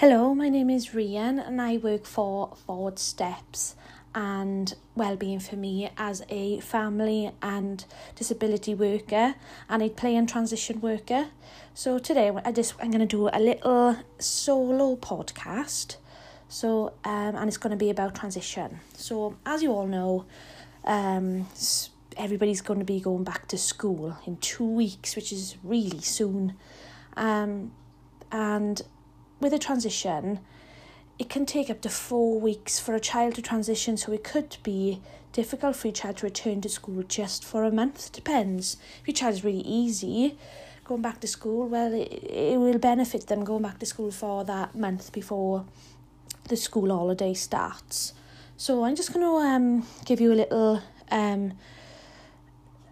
Hello, my name is Rian and I work for Forward Steps and Wellbeing for Me as a family and disability worker and a play and transition worker. So today I just I'm going to do a little solo podcast. So um and it's going to be about transition. So as you all know, um everybody's going to be going back to school in 2 weeks, which is really soon. Um and with a transition, it can take up to four weeks for a child to transition, so it could be difficult for your child to return to school just for a month. Depends. If your child is really easy, going back to school, well, it, it will benefit them going back to school for that month before the school holiday starts. So I'm just going to um give you a little um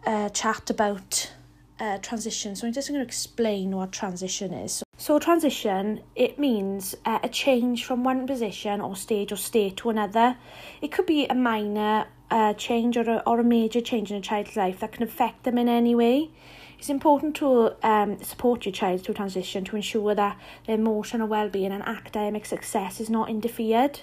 uh, chat about uh, transition. So I'm just going to explain what transition is. So transition, it means uh, a change from one position or stage or state to another. It could be a minor uh, change or a, or a major change in a child's life that can affect them in any way. It's important to um, support your child through transition to ensure that their emotional well-being and academic success is not interfered.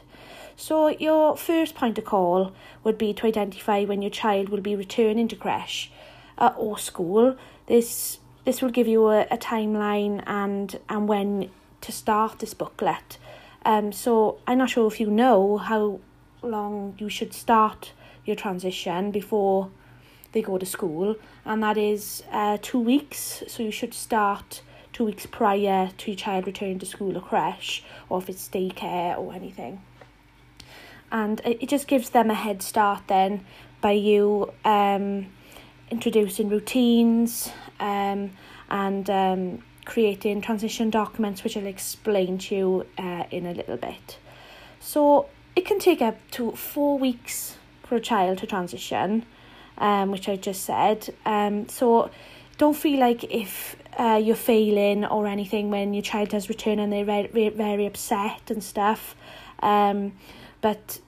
So your first point of call would be to identify when your child will be returning to creche uh, or school. This this will give you a, a timeline and and when to start this booklet. Um, so I'm not sure if you know how long you should start your transition before they go to school, and that is uh, two weeks. So you should start two weeks prior to your child returning to school or creche, or if it's daycare or anything. And it just gives them a head start then by you um, introducing routines um, and um, creating transition documents, which I'll explain to you uh, in a little bit. So it can take up to four weeks for a child to transition, um, which I just said. Um, so don't feel like if uh, you're failing or anything when your child does return and they're very, very upset and stuff. Um, but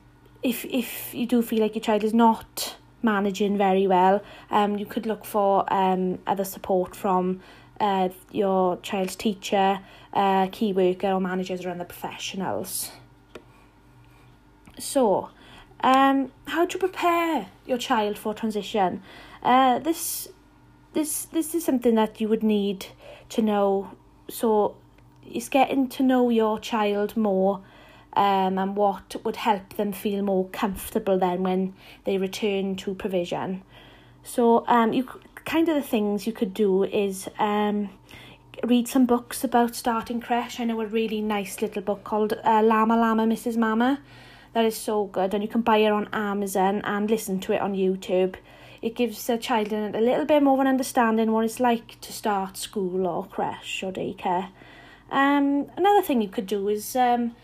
if if you do feel like your child is not managing very well, um, you could look for um, other support from uh, your child's teacher, uh, key worker or managers or other professionals. So, um, how to prepare your child for transition? Uh, this this this is something that you would need to know. So, it's getting to know your child more um, and what would help them feel more comfortable then when they return to provision. So um, you kind of the things you could do is um, read some books about starting creche. I know a really nice little book called uh, Llama Llama Misses Mama. That is so good, and you can buy it on Amazon and listen to it on YouTube. It gives a child a little bit more of an understanding what it's like to start school or creche or daycare. Um, another thing you could do is um,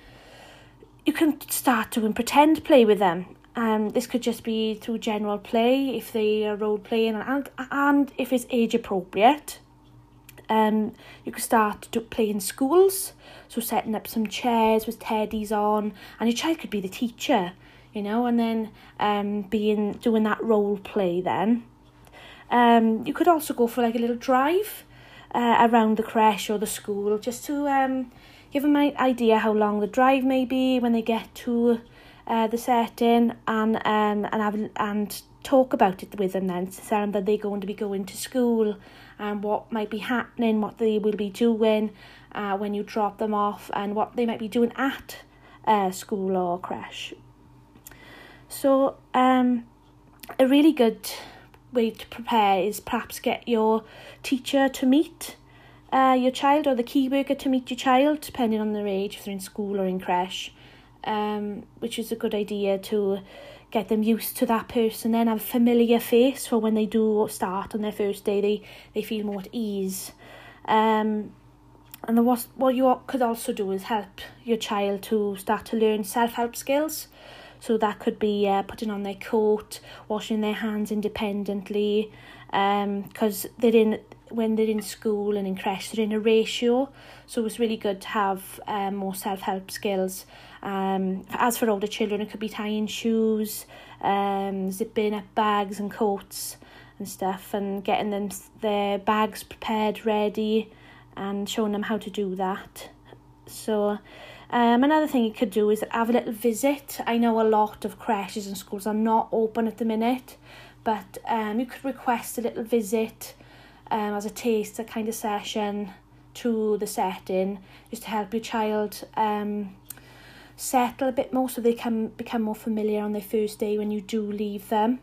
you can start doing pretend play with them. Um, this could just be through general play if they are role playing and, and if it's age appropriate. Um, you could start to play in schools, so setting up some chairs with teddies on, and your child could be the teacher, you know, and then um, being doing that role play. Then, um, you could also go for like a little drive uh, around the creche or the school, just to um, give them an idea how long the drive may be when they get to uh, the setting and um, and have and talk about it with them then to tell them that they're going to be going to school and what might be happening, what they will be doing uh, when you drop them off and what they might be doing at uh, school or creche. So um, a really good way to prepare is perhaps get your teacher to meet uh, your child or the key worker to meet your child, depending on their age, if they're in school or in creche, um, which is a good idea to get them used to that person, then have a familiar face for when they do start on their first day, they, they feel more at ease. Um, and the, what, what you could also do is help your child to start to learn self-help skills. So that could be uh, putting on their coat, washing their hands independently, because um, they're in when they're in school and in creche, they're in a ratio. So it's really good to have um, more self help skills. Um, as for older children, it could be tying shoes, um, zipping up bags and coats and stuff, and getting them their bags prepared, ready, and showing them how to do that. So, Um, another thing you could do is have a little visit. I know a lot of creches and schools are not open at the minute, but um, you could request a little visit um, as a taste, a kind of session to the setting, just to help your child um, settle a bit more so they can become more familiar on their first day when you do leave them.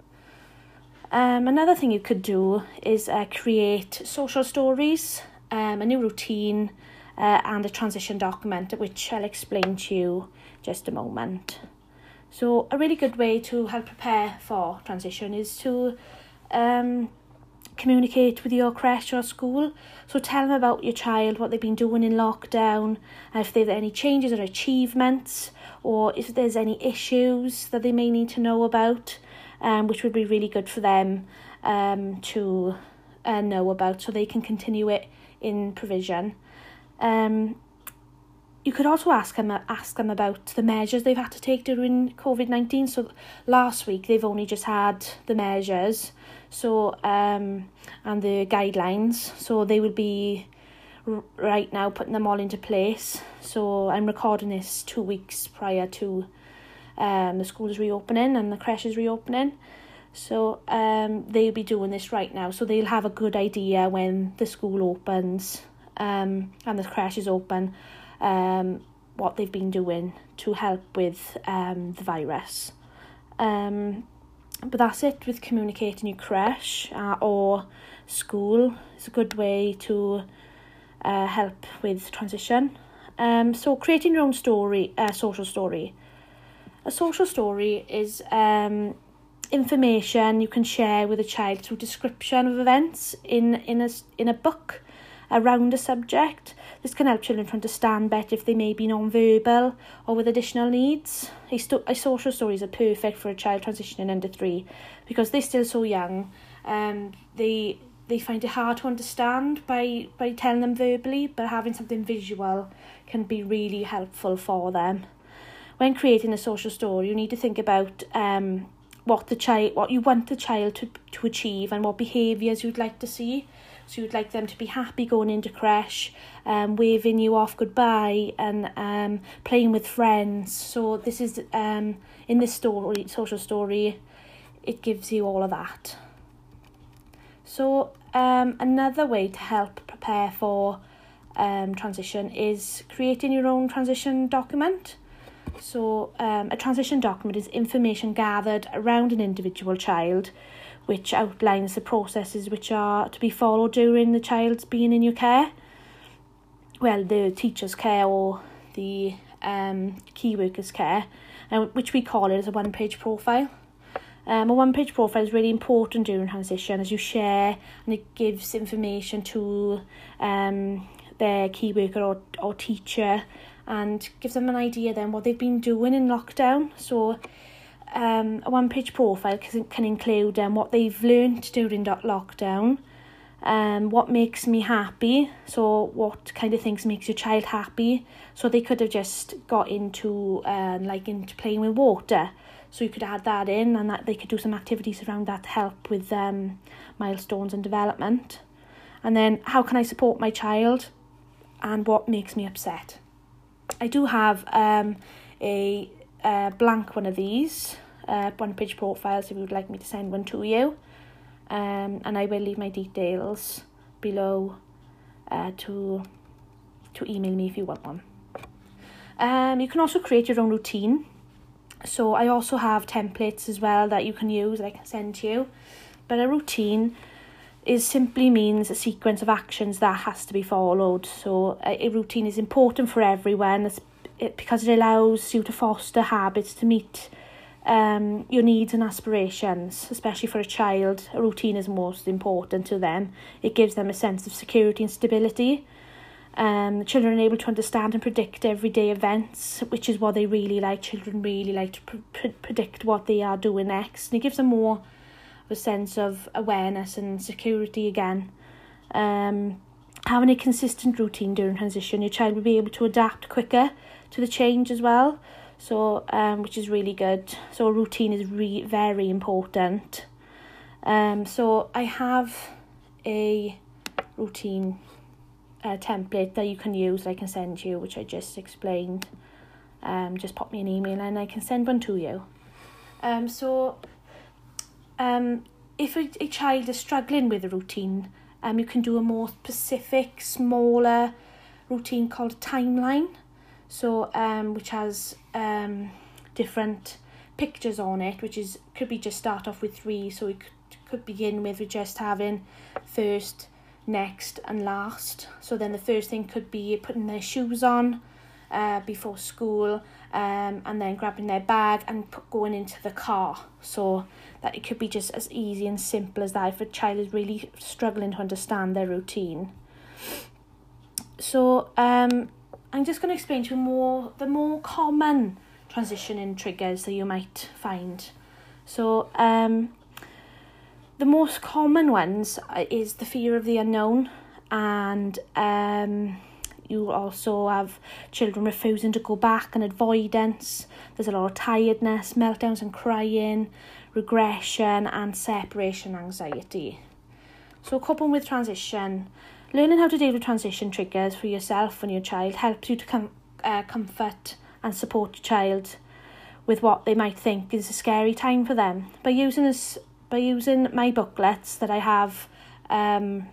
Um, another thing you could do is uh, create social stories, um, a new routine, uh, and a transition document, which I'll explain to you just a moment. So, a really good way to help prepare for transition is to um, communicate with your creche or school. So tell them about your child, what they've been doing in lockdown, if they've any changes or achievements, or if there's any issues that they may need to know about, um, which would be really good for them um, to uh, know about so they can continue it in provision. Um, you could also ask them, ask them about the measures they've had to take during COVID-19. So last week they've only just had the measures so um, and the guidelines. So they will be right now putting them all into place. So I'm recording this two weeks prior to um, the schools reopening and the creches reopening. So um, they'll be doing this right now. So they'll have a good idea when the school opens um, and the creche is open um, what they've been doing to help with um, the virus. Um, but that's it with communicating your creche uh, or school. It's a good way to uh, help with transition. Um, so creating your own story, uh, social story. A social story is um, information you can share with a child through description of events in in a in a book around a subject. This can help children to understand better if they may be non-verbal or with additional needs. A, sto- a social stories are perfect for a child transitioning under three because they're still so young. Um, they they find it hard to understand by by telling them verbally, but having something visual can be really helpful for them. When creating a social story, you need to think about um, what the child, what you want the child to to achieve, and what behaviours you'd like to see. So you'd like them to be happy going into creche, um, waving you off goodbye, and um, playing with friends. So this is um, in this story, social story, it gives you all of that. So um, another way to help prepare for um, transition is creating your own transition document. So um, a transition document is information gathered around an individual child which outlines the processes which are to be followed during the child's being in your care. Well, the teacher's care or the um, key worker's care, uh, which we call it as a one page profile. Um, a one page profile is really important during transition as you share and it gives information to um, their key worker or, or teacher and gives them an idea then what they've been doing in lockdown. So um, a one page profile can, can include um, what they've learned during lockdown, um, what makes me happy, so what kind of things makes your child happy. So they could have just got into um, like into playing with water. So you could add that in and that they could do some activities around that to help with um, milestones and development. And then how can I support my child and what makes me upset. I do have um, a, a blank one of these uh, one page profiles if you would like me to send one to you. Um, and I will leave my details below uh, to to email me if you want one. Um, you can also create your own routine. So I also have templates as well that you can use that I can send to you. But a routine is simply means a sequence of actions that has to be followed. So a, a routine is important for everyone it, because it allows you to foster habits to meet um, your needs and aspirations, especially for a child, a routine is most important to them. It gives them a sense of security and stability. Um, children are able to understand and predict everyday events, which is what they really like. Children really like to pr pr predict what they are doing next, and it gives them more of a sense of awareness and security again. Um, having a consistent routine during transition, your child will be able to adapt quicker to the change as well so um, which is really good. So routine is re- very important. Um, so I have a routine uh, template that you can use. I can send you, which I just explained. um, just pop me an email and I can send one to you. Um, so, um, if a, a child is struggling with a routine, um, you can do a more specific, smaller routine called timeline. So, um, which has um, different pictures on it, which is could be just start off with three. So it could, could begin with just having first, next, and last. So then the first thing could be putting their shoes on uh, before school, um, and then grabbing their bag and put, going into the car. So that it could be just as easy and simple as that if a child is really struggling to understand their routine. So um, I'm just going to explain to you more the more common transitioning triggers that you might find. So um, the most common ones uh, is the fear of the unknown and um, you also have children refusing to go back and avoidance. There's a lot of tiredness, meltdowns and crying, regression and separation anxiety. So coping with transition, learning how to deal with transition triggers for yourself and your child helps you to com- uh, comfort and support your child with what they might think is a scary time for them. By using this by using my booklets that I have um,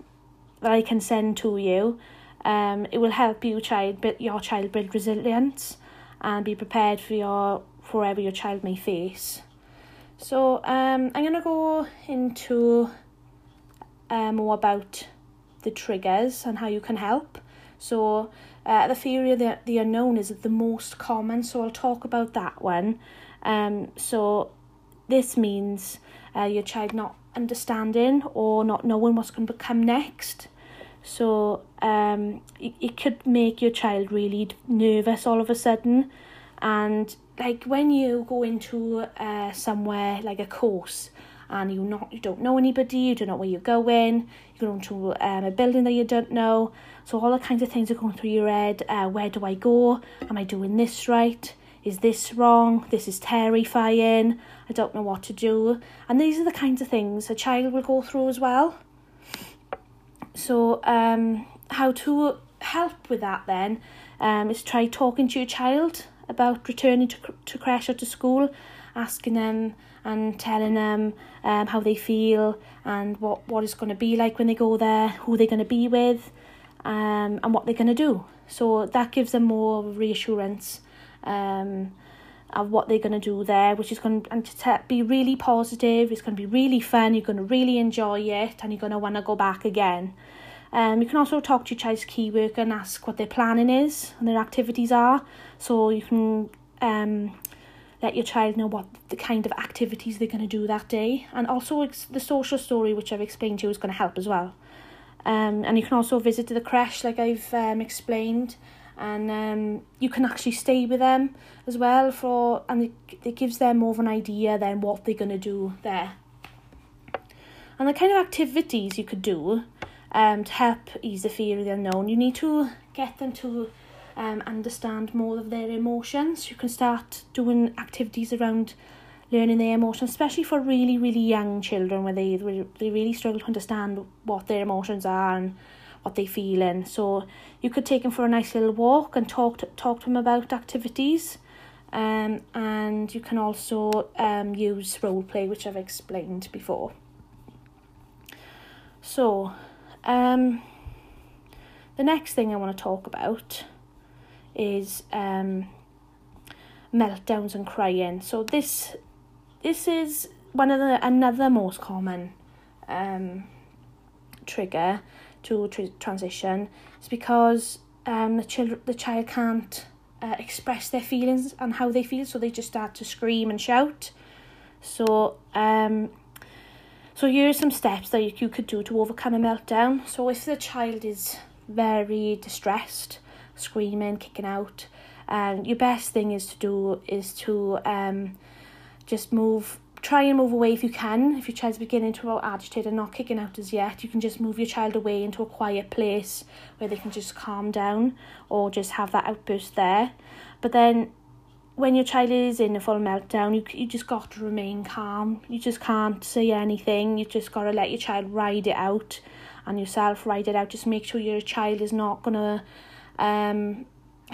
that I can send to you, um, it will help you child your child build resilience and be prepared for your whatever your child may face. So um, I'm gonna go into uh, more about the triggers and how you can help. So uh, the theory of the, the unknown is the most common, so I'll talk about that one. Um, so this means uh, your child not understanding or not knowing what's going to come next. So um, it, it could make your child really nervous all of a sudden. And like when you go into uh, somewhere like a course and you not you don't know anybody, you don't know where you're going, you're going to um, a building that you don't know. So all the kinds of things are going through your head. Uh, where do I go? Am I doing this right? Is this wrong? This is terrifying. I don't know what to do. And these are the kinds of things a child will go through as well. So, um, how to help with that then um, is try talking to your child about returning to, to creche or to school, asking them and telling them um, how they feel and what, what it's going to be like when they go there, who they're going to be with, um, and what they're going to do. So that gives them more reassurance um, of what they're going to do there, which is going to, and to be really positive. It's going to be really fun. You're going to really enjoy it, and you're going to want to go back again. Um, you can also talk to your child's key worker and ask what their planning is and their activities are, so you can um, let your child know what the kind of activities they're going to do that day. And also, the social story, which I've explained to you, is going to help as well. Um, and you can also visit the creche, like I've um, explained, and um, you can actually stay with them as well for and it, it gives them more of an idea then what they're going to do there and the kind of activities you could do um, to help ease the fear of the unknown you need to get them to um, understand more of their emotions. You can start doing activities around learning their emotions, especially for really, really young children where they, they really struggle to understand what their emotions are and what they feel in. So you could take them for a nice little walk and talk to, talk to them about activities. Um, and you can also um, use role play, which I've explained before. So, um, the next thing I want to talk about is um, meltdowns and crying. So this this is one of the another most common um, trigger to tr- transition It's because um, the, child, the child can't uh, express their feelings and how they feel, so they just start to scream and shout. So, um, so here are some steps that you, you could do to overcome a meltdown. So, if the child is very distressed, screaming, kicking out, and your best thing is to do is to um, just move try and move away if you can. If your child's beginning to agitate and not kicking out as yet, you can just move your child away into a quiet place where they can just calm down or just have that outburst there. But then when your child is in a full meltdown, you you just got to remain calm. You just can't say anything. You just got to let your child ride it out and yourself ride it out. Just make sure your child is not to um,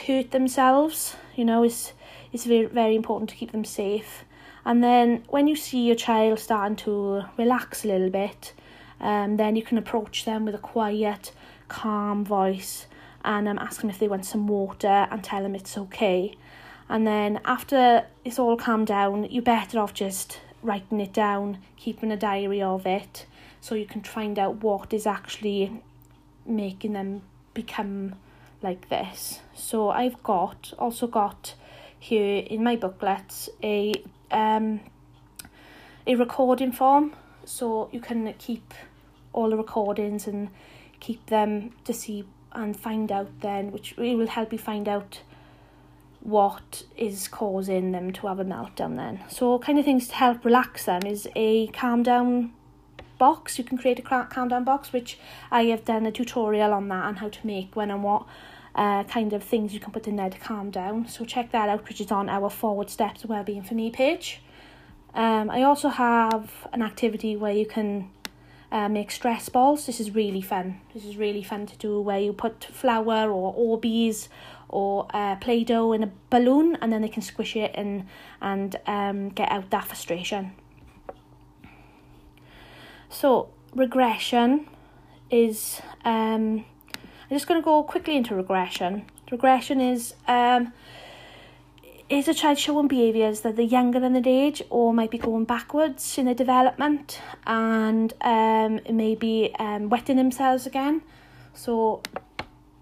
hurt themselves. You know, it's it's very, very important to keep them safe. And then when you see your child starting to relax a little bit, um, then you can approach them with a quiet, calm voice and um, ask them if they want some water and tell them it's okay. And then after it's all calmed down, you're better off just writing it down, keeping a diary of it, so you can find out what is actually making them become like this. So I've got also got here in my booklets a um a recording form so you can keep all the recordings and keep them to see and find out then which it will help you find out what is causing them to have a meltdown then. So kind of things to help relax them is a calm down box. You can create a calm down box which I have done a tutorial on that and how to make when and what uh, kind of things you can put in there to calm down. So check that out which is on our forward steps wellbeing for me page. Um, I also have an activity where you can uh, make stress balls. This is really fun. This is really fun to do where you put flour or Orbeez or uh, Play-Doh in a balloon and then they can squish it and, and um, get out that frustration. So regression is, um, I'm just going to go quickly into regression. Regression is um, is a child showing behaviours that they're younger than their age or might be going backwards in their development and um, maybe um, wetting themselves again. So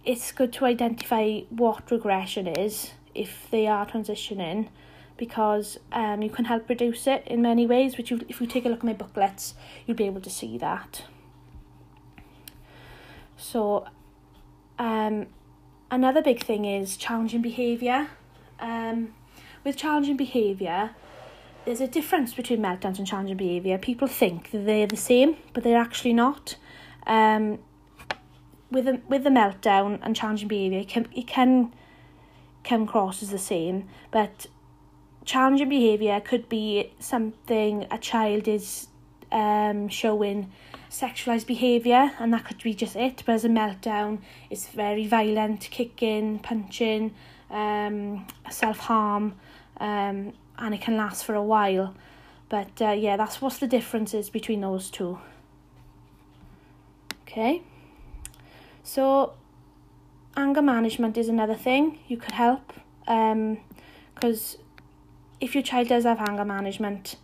it's good to identify what regression is if they are transitioning because um, you can help reduce it in many ways, which you, if you take a look at my booklets, you'll be able to see that. So, um, another big thing is challenging behaviour. Um, with challenging behaviour, there's a difference between meltdowns and challenging behaviour. People think that they're the same, but they're actually not. Um, with a, with the meltdown and challenging behaviour, it can, it can come across as the same, but challenging behaviour could be something a child is um, showing sexualized behaviour, and that could be just it. But as a meltdown, it's very violent, kicking, punching, um, self harm, um, and it can last for a while. But uh, yeah, that's what's the differences between those two. Okay. So, anger management is another thing you could help. Because um, if your child does have anger management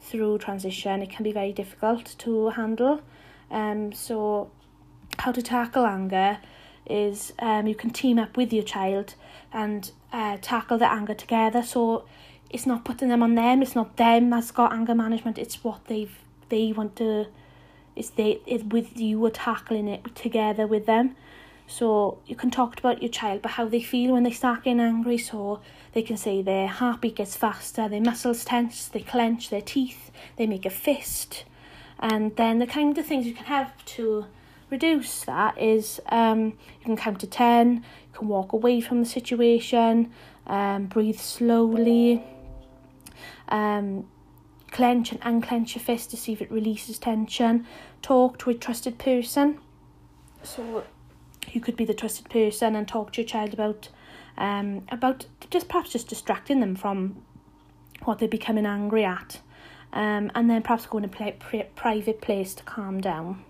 through transition, it can be very difficult to handle. Um, so, how to tackle anger is um, you can team up with your child and uh, tackle the anger together. So it's not putting them on them. It's not them that's got anger management. It's what they've they want to. It's they it's with you are tackling it together with them. So you can talk about your child, but how they feel when they start getting angry. So they can say their heartbeat gets faster, their muscles tense, they clench their teeth, they make a fist, and then the kind of things you can have to reduce that is um, you can count to 10, you can walk away from the situation, um, breathe slowly, um, clench and unclench your fist to see if it releases tension, talk to a trusted person. So you could be the trusted person and talk to your child about um, about just perhaps just distracting them from what they're becoming angry at. Um, and then perhaps going to a private place to calm down.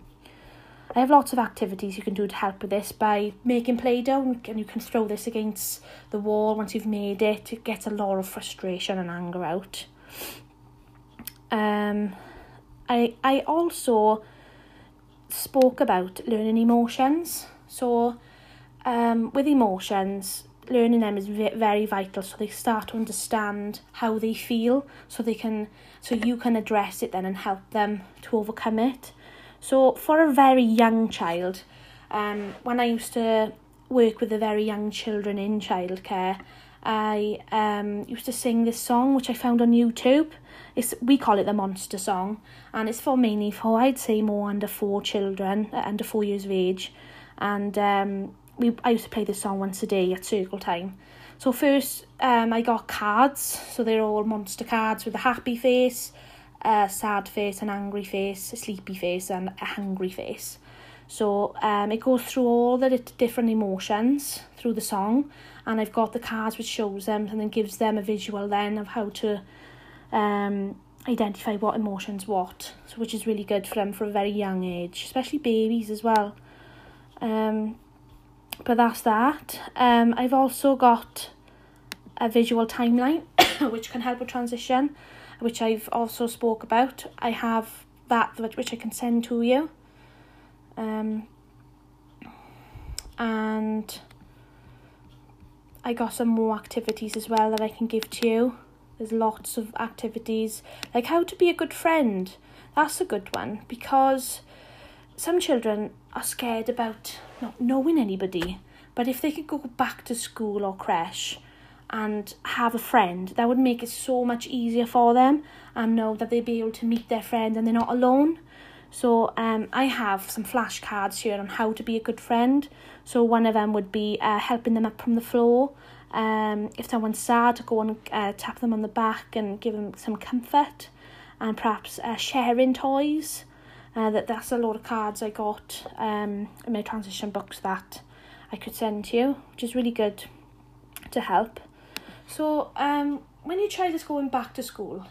I have lots of activities you can do to help with this by making Play-Doh and you can throw this against the wall once you've made it. It gets a lot of frustration and anger out. Um, I, I also spoke about learning emotions. So, um, with emotions, learning them is very vital so they start to understand how they feel so they can so you can address it then and help them to overcome it. So for a very young child um when i used to work with the very young children in childcare i um used to sing this song which i found on youtube. It's we call it the monster song and it's for mainly for i'd say more under four children uh, under four years of age and um, we I used to play this song once a day at circle time. So first um, I got cards, so they're all monster cards with a happy face, a sad face, an angry face, a sleepy face and a hungry face. So um, it goes through all the different emotions through the song and I've got the cards which shows them and then gives them a visual then of how to um, identify what emotion's what, so which is really good for them for a very young age, especially babies as well. Um, but that's that. Um, I've also got a visual timeline which can help with transition, which I've also spoke about. I have that which I can send to you. Um, and I got some more activities as well that I can give to you. There's lots of activities like how to be a good friend. That's a good one because some children are scared about not knowing anybody, but if they could go back to school or creche and have a friend, that would make it so much easier for them and know that they'd be able to meet their friend and they're not alone. So um, I have some flashcards here on how to be a good friend. So one of them would be uh, helping them up from the floor. Um, if someone's sad, go and uh, tap them on the back and give them some comfort. And perhaps uh, sharing toys. Uh, that that's a lot of cards I got um, in my transition books that I could send to you, which is really good to help. So um, when you try this going back to school,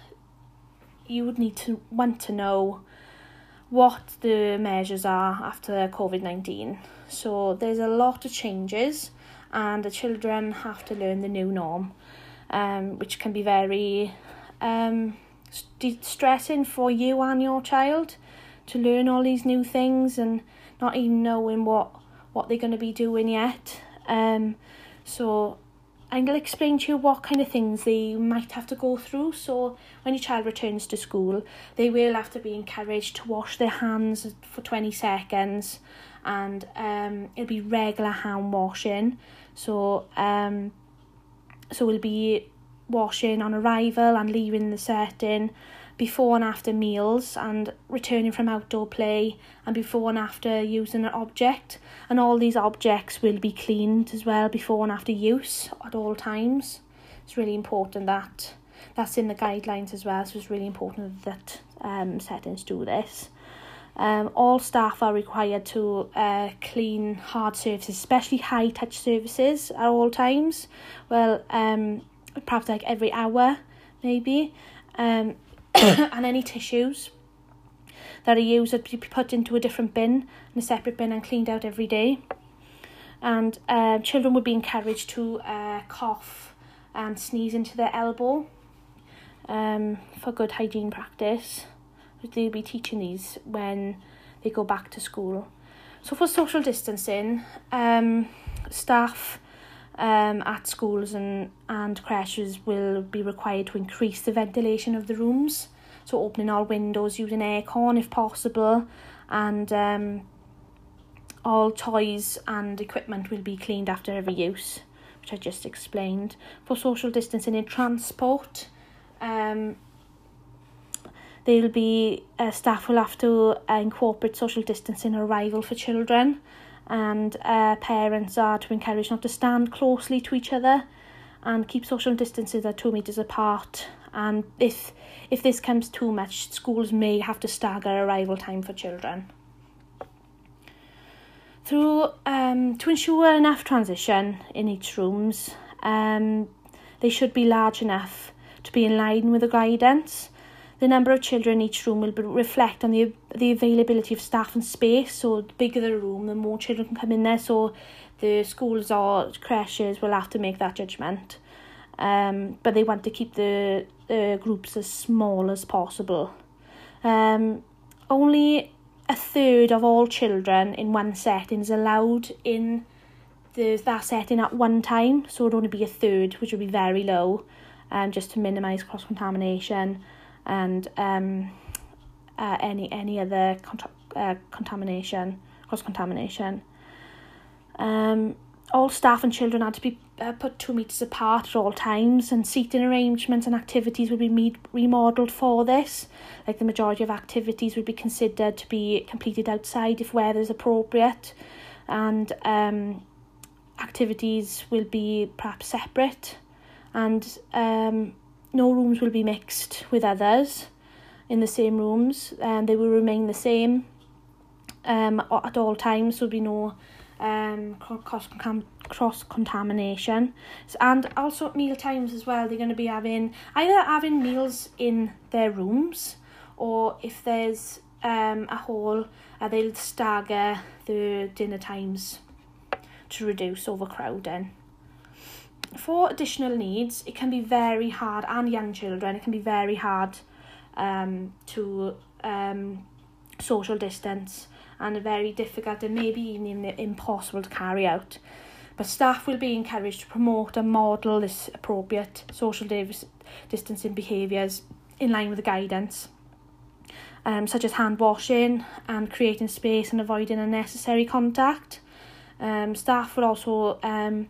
you would need to want to know what the measures are after COVID 19. So there's a lot of changes, and the children have to learn the new norm, um, which can be very um, st- stressing for you and your child to learn all these new things and not even knowing what, what they're going to be doing yet. Um, so I'm going to explain to you what kind of things they might have to go through. So, when your child returns to school, they will have to be encouraged to wash their hands for 20 seconds and um, it'll be regular hand washing. So, um, so we'll be washing on arrival and leaving the setting before and after meals and returning from outdoor play and before and after using an object. And all these objects will be cleaned as well before and after use at all times. It's really important that that's in the guidelines as well so it's really important that um, settings do this. Um, all staff are required to uh, clean hard surfaces especially high touch surfaces at all times. Well um, perhaps like every hour maybe. Um, and any tissues that are used would be put into a different bin, in a separate bin, and cleaned out every day. And uh, children would be encouraged to uh, cough and sneeze into their elbow um, for good hygiene practice. They'll be teaching these when they go back to school. So for social distancing, um, staff um, at schools and, and creches will be required to increase the ventilation of the rooms. So opening all windows, using aircon if possible, and um, all toys and equipment will be cleaned after every use, which I just explained. For social distancing in transport, um, there'll be uh, staff will have to uh, incorporate social distancing arrival for children and uh, parents are to encourage not to stand closely to each other and keep social distances at two metres apart. And if if this comes too much schools may have to stagger arrival time for children. Through um to ensure enough transition in each rooms um they should be large enough to be in line with the guidance. The number of children in each room will be, reflect on the the availability of staff and space. So the bigger the room, the more children can come in there. So the schools or creches will have to make that judgment. Um, but they want to keep the uh, groups as small as possible. Um, only a third of all children in one setting is allowed in the that setting at one time, so it would only be a third, which would be very low, um, just to minimise cross contamination and um, uh, any any other cont- uh, contamination, cross contamination. Um, all staff and children had to be uh, put two metres apart at all times, and seating arrangements and activities would be remodelled for this. Like the majority of activities would be considered to be completed outside if weather is appropriate, and um, activities will be perhaps separate, and um, no rooms will be mixed with others in the same rooms and they will remain the same um, at all times, so there'll be no um, cross, cross contamination. And also at meal times as well, they're going to be having either having meals in their rooms or if there's um, a hall, uh, they'll stagger the dinner times to reduce overcrowding. for additional needs, it can be very hard, and young children, it can be very hard um, to um, social distance and very difficult and maybe even impossible to carry out. But staff will be encouraged to promote and model this appropriate social distancing behaviours in line with the guidance, um, such as hand washing and creating space and avoiding unnecessary contact. Um, staff will also um,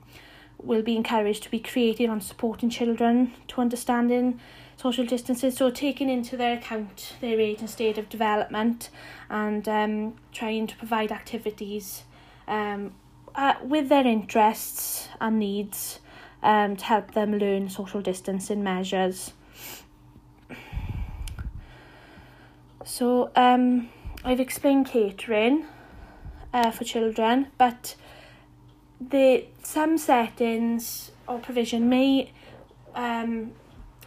will be encouraged to be creative on supporting children to understanding social distances, so taking into their account their age and state of development and um, trying to provide activities um, uh, with their interests and needs um, to help them learn social distancing measures. So um, I've explained catering uh, for children, but the some settings or provision may um,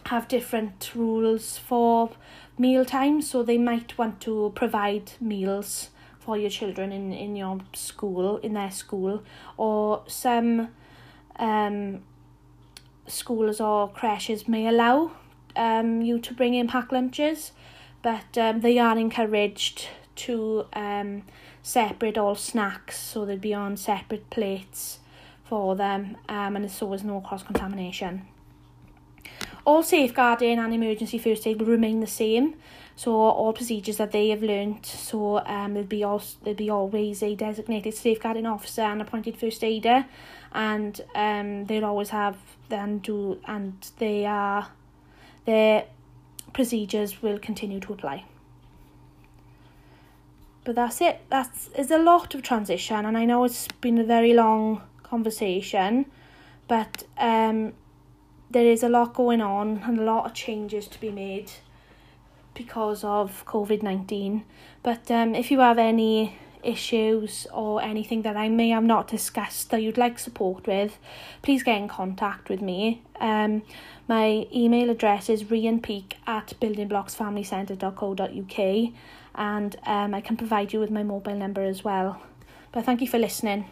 have different rules for meal times, so they might want to provide meals for your children in, in your school, in their school, or some um, schools or creches may allow um, you to bring in pack lunches, but um, they are encouraged to um, separate all snacks so they'd be on separate plates for them um, and so there's no cross contamination. All safeguarding and emergency first aid will remain the same. So all procedures that they have learnt. So um, there'll be all there'll be always a designated safeguarding officer and appointed first aider, and um, they'll always have them do and they are their procedures will continue to apply. But that's it. That's is a lot of transition, and I know it's been a very long conversation, but um there is a lot going on and a lot of changes to be made because of COVID 19. But um, if you have any issues or anything that I may have not discussed that you'd like support with, please get in contact with me. Um, my email address is rianpeak at buildingblocksfamilycentre.co.uk and um, I can provide you with my mobile number as well. But thank you for listening.